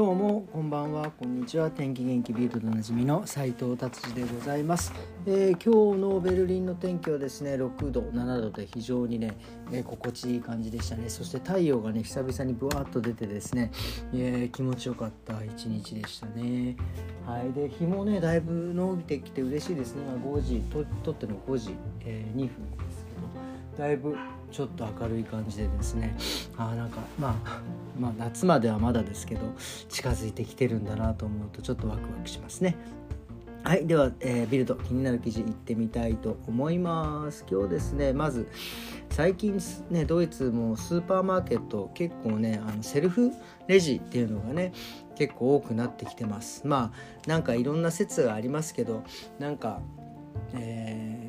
どうもこんばんはこんにちは。天気元気ビールでおなじみの斉藤達治でございます、えー、今日のベルリンの天気はですね6度7度で非常にね、えー、心地いい感じでしたね。そして太陽がね久々にぶわっと出てですね、えー、気持ちよかった一日でしたね。はい。で日もねだいぶ伸びてきて嬉しいですね。5時ととっての5時、え2分ですけどだいぶちょっと明るい感じでですね。あなんか、まあ、まあ夏まではまだですけど近づいてきてるんだなと思うとちょっとワクワクしますね。はいでは、えー、ビルド気になる記事いってみたいと思います。今日ですねまず最近ねドイツもスーパーマーケット結構ねあのセルフレジっていうのがね結構多くなってきてます。まあなんかいろんな説がありますけどなんかえ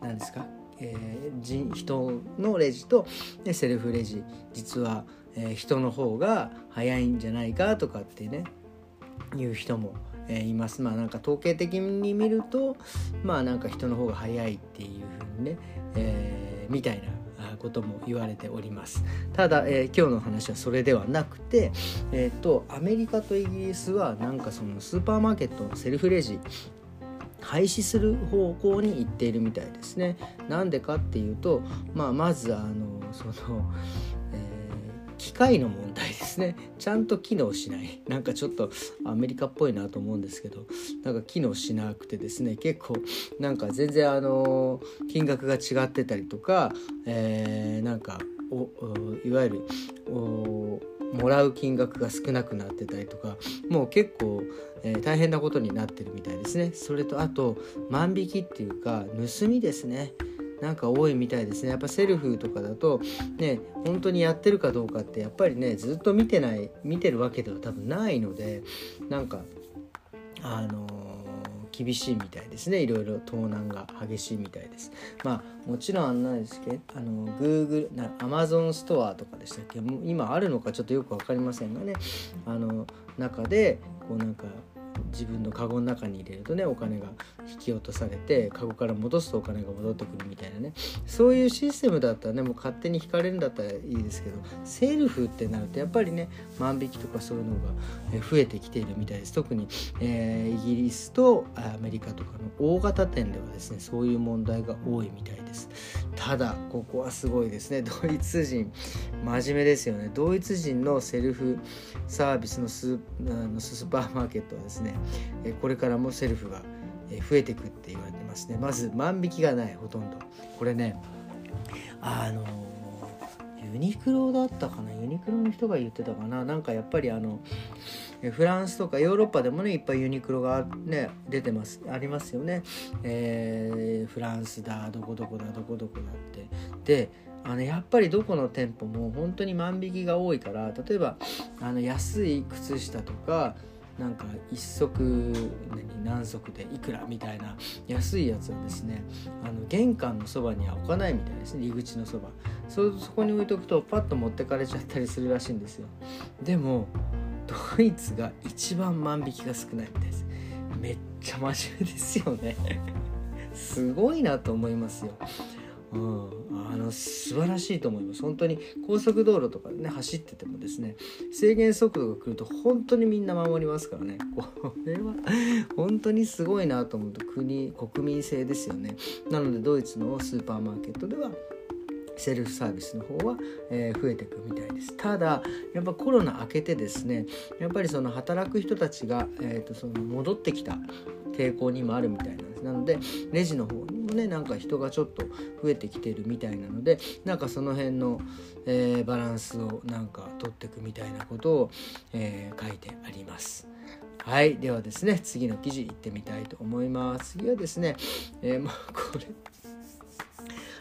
ー、何ですか？えー、人のレジと、セルフレジ実は、えー、人の方が早いんじゃないかとかってねいう人も、えー、います。まあなんか統計的に見るとまあなんか人の方が早いっていうふうにね、えー、みたいなことも言われております。ただ、えー、今日の話はそれではなくて、えーと、アメリカとイギリスはなんかそのスーパーマーケットセルフレジ廃止する方向に行っているみたいですね。なんでかっていうと、まあ、まずあのその、えー、機械の問題ですね。ちゃんと機能しない。なんかちょっとアメリカっぽいなと思うんですけどなんか機能しなくてですね。結構なんか全然あの金額が違ってたりとか、えー、なんかおいわゆるおもらう金額が少なくなってたりとかもう結構、えー、大変なことになってるみたいですね。それとあと万引きっていうか盗みですね。なんか多いみたいですね。やっぱセルフとかだとね本当にやってるかどうかってやっぱりねずっと見てない見てるわけでは多分ないのでなんかあのー厳しいみたいですね。いろいろ盗難が激しいみたいです。まあもちろんあんなですけどあの Google な Amazon ストアとかでしたっけ？もう今あるのかちょっとよく分かりませんがね。あの中でこうなんか自分のカゴの中に入れるとねお金が引き落とされてカゴから戻すとお金が戻ってくるみたいなね。そういうシステムだったらねもう勝手に引かれるんだったらいいですけどセルフってなるとやっぱりね万引きとかそういうのが増えてきているみたいです。特に、えー、イギリスとアメリカとかの大型店ではですねそういう問題が多いみたいです。ただここはすごいですね。ドイツ人真面目ですよね。ドイツ人のセルフサービスのスのスーパーマーケットはですねこれからもセルフが増えていくって言われてますね。まず万引きがないほとんど。これねあのユニクロだったかな？ユニクロの人が言ってたかな？なんかやっぱりあのフランスとかヨーロッパでもねいっぱいユニクロがね出てますありますよね、えー、フランスだどこどこだどこどこだって。であのやっぱりどこの店舗も本当に万引きが多いから例えばあの安い靴下とかなんか一足何足でいくらみたいな安いやつはですねあの玄関のそばには置かないみたいですね入り口のそば。そそこに置いとくとパッと持ってかれちゃったりするらしいんですよ。でもドイツが一番万引きが少ないみたいです。めっちゃ真面目ですよね。すごいなと思いますよ。うん、あの素晴らしいと思います。本当に高速道路とかね走っててもですね制限速度が来ると本当にみんな守りますからね。これは本当にすごいなと思うと国国民性ですよね。なのでドイツのスーパーマーケットではセルフサービスの方は、えー、増えていくみたいです。ただやっぱコロナ明けてですねやっぱりその働く人たちが、えーと、その戻ってきた傾向にもあるみたいなんですなのでレジの方にもねなんか人がちょっと増えてきてるみたいなのでなんかその辺の、えー、バランスをなんか取っていくみたいなことを、えー、書いてあります。はい。ではですね、次の記事いってみたいと思います。次はですね、えー、まあ、これ、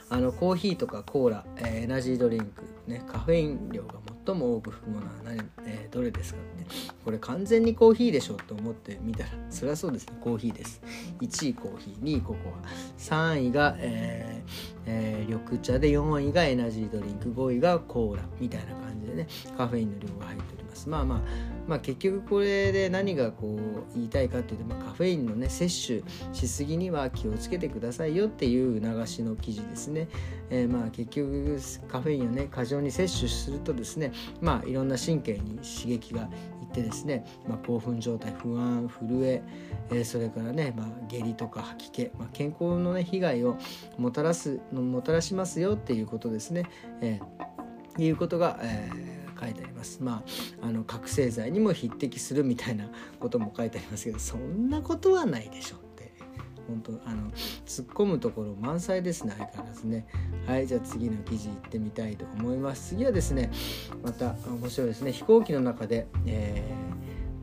あのコーヒーとかコーラ、えー、エナジードリンク、ね、カフェイン量が最も多く含むのは何、えー、どれですかってこれ完全にコーヒーでしょと思ってみたらそりゃそうですねコーヒーです。1位コーヒー2位ココア3位が、えーえー、緑茶で4位がエナジードリンク5位がコーラみたいな感じでねカフェインの量が入っております。まあまあまあ結局これで何がこう言いたいかっていうと、まあ、カフェインのね摂取しすぎには気をつけてくださいよっていう流しの記事ですね、えー、まあ結局カフェインをね過剰に摂取するとですねまあいろんな神経に刺激がってですね、まあ、興奮状態不安震ええー、それからね、まあ、下痢とか吐き気、まあ、健康の、ね、被害をもたらすもたらしますよっていうことですね。えー、いうことが、えー、書いてあります。まあ、あの覚醒剤にも匹敵するみたいなことも書いてありますけどそんなことはないでしょう本当あの突っ込むところ満載ですね相変わらずね。はいじゃあ次の記事行ってみたいと思います。次はですねまた面白いですね。飛行機の中で、え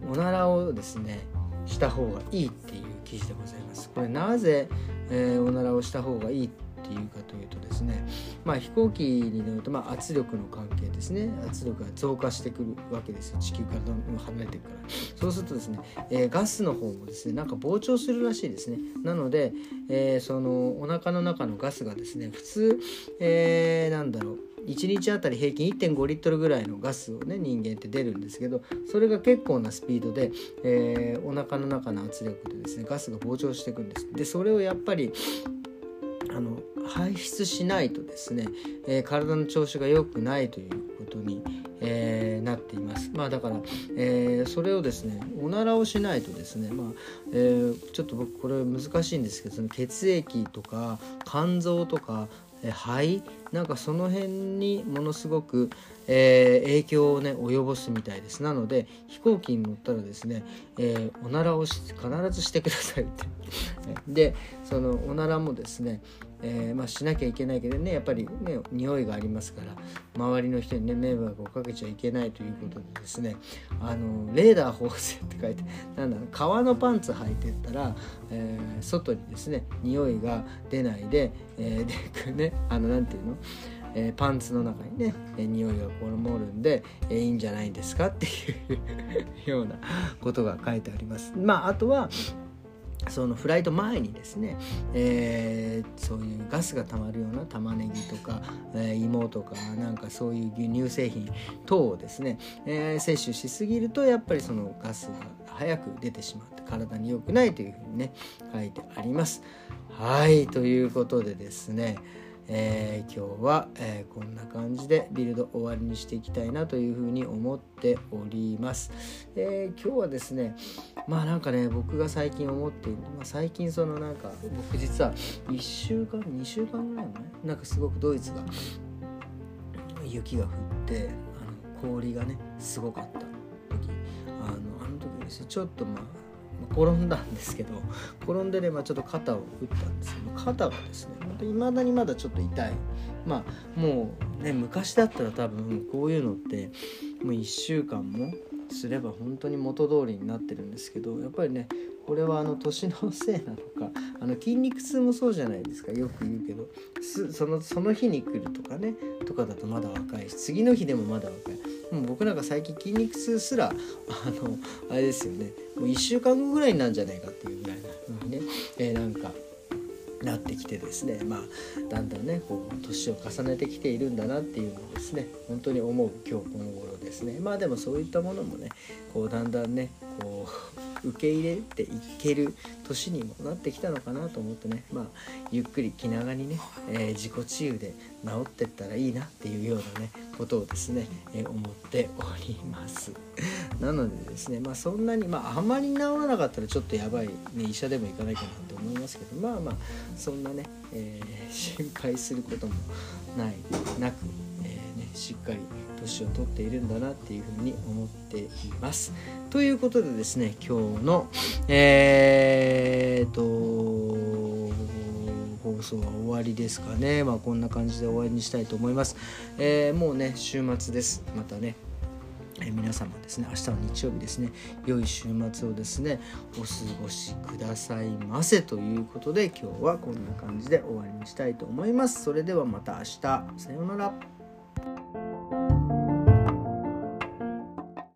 ー、おならをですねした方がいいっていう記事でございます。これなぜ、えー、おならをした方がいいっていうかというとですね、まあ、飛行機に乗ると、まあ、圧力の関係ですね。圧力が増加してくるわけですよ。地球からどんどん離れていくから。そうするとですね、えー、ガスの方もですねなんか膨張するらしいですね。なので、えー、そのお腹の中のガスがですね普通、えー、なんだろう。1日あたり平均1.5リットルぐらいのガスをね人間って出るんですけどそれが結構なスピードで、えー、お腹の中の圧力でですねガスが膨張していくんです。でそれをやっぱりあの排出しないとですね、えー、体の調子が良くないということに、えー、なっています。まあだから、えー、それをですねおならをしないとですね、まあえー、ちょっと僕これ難しいんですけどその血液とか肝臓とか肺？なんかその辺にものすごく、えー、影響をね及ぼすみたいです。なので飛行機に乗ったらですね、えー、おならを必ずしてくださいって。でそのおならもですねえー、まあ、しなきゃいけないけどねやっぱりね匂いがありますから周りの人にね迷惑をかけちゃいけないということでですねあのレーダー縫製って書いてなんだ革のパンツ履いてったら、えー、外にですね匂いが出ないで、えー、でねあのなんていうのえー、パンツの中にね、えー、匂いがこもるんで、えー、いいんじゃないですかっていうようなことが書いてあります。まああとはそのフライト前にですね、えー、そういうガスがたまるような玉ねぎとか、えー、芋とかなんかそういう牛乳製品等をですね、えー、摂取しすぎるとやっぱりそのガスが早く出てしまって体に良くないというふうにね書いてあります。はいということでですねえー、今日は、えー、こんな感じでビルド終わりにしていきたいなというふうに思っております、えー、今日はですねまあなんかね僕が最近思っている、まあ、最近そのなんか僕実は1週間2週間ぐらい前なんかすごくドイツが雪が降ってあの氷がねすごかった時あのあの時ですねちょっとまあ転んだんですけど転んでね、まあ、ちょっと肩を打ったんですけど肩がですねいまだにまだちょっと痛い。まあもうね昔だったら多分こういうのってもう1週間もすれば本当に元通りになってるんですけどやっぱりねこれはあの年のせいなのかあの筋肉痛もそうじゃないですか。よく言うけどそのその日に来るとかねとかだとまだ若いし次の日でもまだ若い。もう僕なんか最近筋肉痛すらあのあれですよね。もう1週間後ぐらいなんじゃないかっていうぐらいな風にね、えー、なんかなってきてですねまあだんだんねこう年を重ねてきているんだなっていうのをですね本当に思う今日この頃ですね。まあでもそういったものもねこうだんだんねこう 受け入れていける年にもなってきたのかなと思ってねまあゆっくり気長にね、えー、自己治癒で治ってったらいいなっていうようなねことをですね、えー、思っております。なのでですねまあそんなにまああまり治らなかったらちょっとやばい、ね、医者でも行かなきゃなと思いますけどまあまあそんなね、えー、心配することもないなく、えーね、しっかり年を取っているんだなっていうふうに思っています。ということでですね今日のえー、っと放送は終わりですかねまあこんな感じで終わりにしたいと思います。えー、もうね週末ですまたねえ皆様ですね明日の日曜日ですね良い週末をですねお過ごしくださいませということで今日はこんな感じで終わりにしたいと思います。それではまた明日。さようなら。